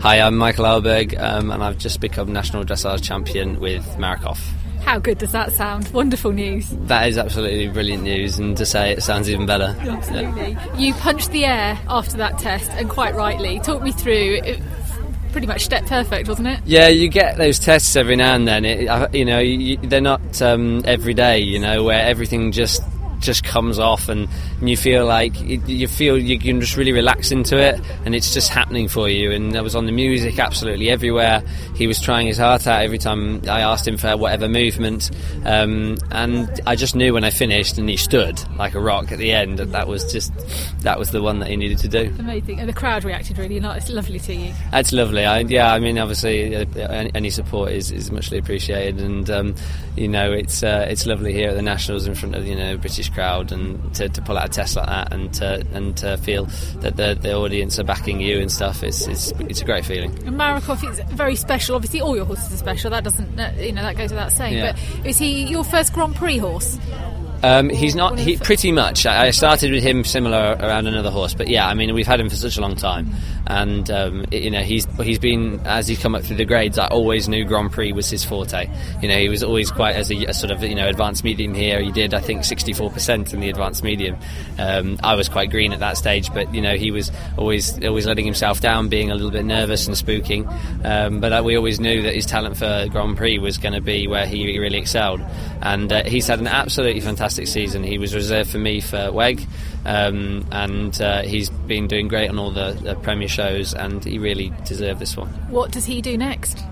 Hi, I'm Michael Eilberg, um, and I've just become national dressage champion with Marakov. How good does that sound? Wonderful news. That is absolutely brilliant news, and to say it sounds even better. Absolutely. Yeah. You punched the air after that test, and quite rightly. Talk me through. It, pretty much step perfect, wasn't it? Yeah, you get those tests every now and then. It, you know, you, they're not um, every day. You know, where everything just just comes off and, and you feel like you feel you can just really relax into it and it's just happening for you. And I was on the music absolutely everywhere. He was trying his heart out every time I asked him for whatever movement. Um, and I just knew when I finished and he stood like a rock at the end that that was just that was the one that he needed to do. Amazing. And the crowd reacted really nice. It's lovely to you. That's lovely. I, yeah I mean obviously uh, any support is, is muchly appreciated. And um, you know it's uh, it's lovely here at the Nationals in front of you know British crowd and to, to pull out a test like that and to, and to feel that the, the audience are backing you and stuff it's, it's, it's a great feeling. And Marakov is very special. Obviously, all your horses are special. That doesn't uh, you know that goes without saying. Yeah. But is he your first Grand Prix horse? Um, he's not. He pretty much. I started with him similar around another horse, but yeah, I mean we've had him for such a long time, and um, it, you know he's he's been as he's come up through the grades. I always knew Grand Prix was his forte. You know he was always quite as a, a sort of you know advanced medium here. He did I think 64% in the advanced medium. Um, I was quite green at that stage, but you know he was always always letting himself down, being a little bit nervous and spooking. Um, but uh, we always knew that his talent for Grand Prix was going to be where he really excelled, and uh, he's had an absolutely fantastic fantastic season. He was reserved for me for WEG, um, and uh, he's been doing great on all the, the Premier shows, and he really deserved this one. What does he do next?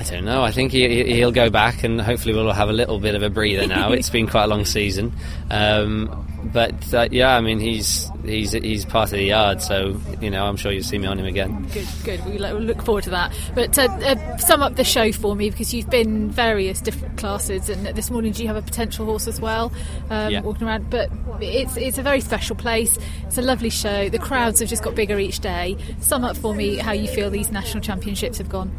I don't know. I think he, he'll go back, and hopefully we'll have a little bit of a breather now. it's been quite a long season, um, but uh, yeah, I mean he's he's he's part of the yard, so you know I'm sure you'll see me on him again. Good, good. We we'll look forward to that. But uh, uh, sum up the show for me because you've been various different classes, and this morning do you have a potential horse as well um, yeah. walking around? But it's it's a very special place. It's a lovely show. The crowds have just got bigger each day. Sum up for me how you feel these national championships have gone.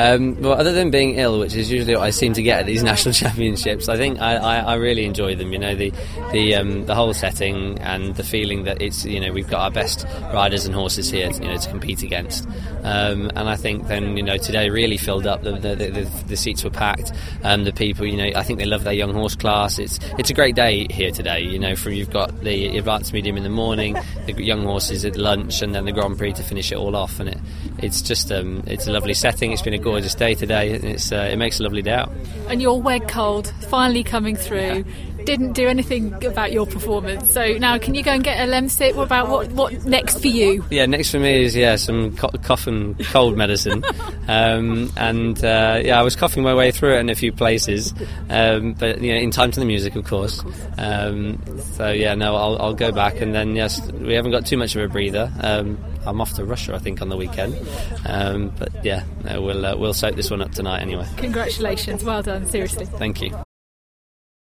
Um, well, other than being ill, which is usually what I seem to get at these national championships, I think I, I, I really enjoy them. You know, the the um, the whole setting and the feeling that it's you know we've got our best riders and horses here, you know, to compete against. Um, and I think then you know today really filled up. The the, the, the seats were packed. Um, the people, you know, I think they love their young horse class. It's it's a great day here today. You know, from you've got the advanced medium in the morning, the young horses at lunch, and then the Grand Prix to finish it all off. And it it's just um, it's a lovely setting. It's been a gorgeous day today. It's uh, it makes a lovely day out. And your WEG cold finally coming through. Didn't do anything about your performance. So now, can you go and get a Lemsip? What about what what next for you? Yeah, next for me is yeah some co- cough and cold medicine, um, and uh, yeah I was coughing my way through it in a few places, um, but you know in time to the music of course. Um, so yeah no I'll, I'll go back and then yes we haven't got too much of a breather. Um, I'm off to Russia, I think, on the weekend. Um, but yeah, no, we'll uh, we'll soak this one up tonight anyway. Congratulations, well done, seriously. Thank you.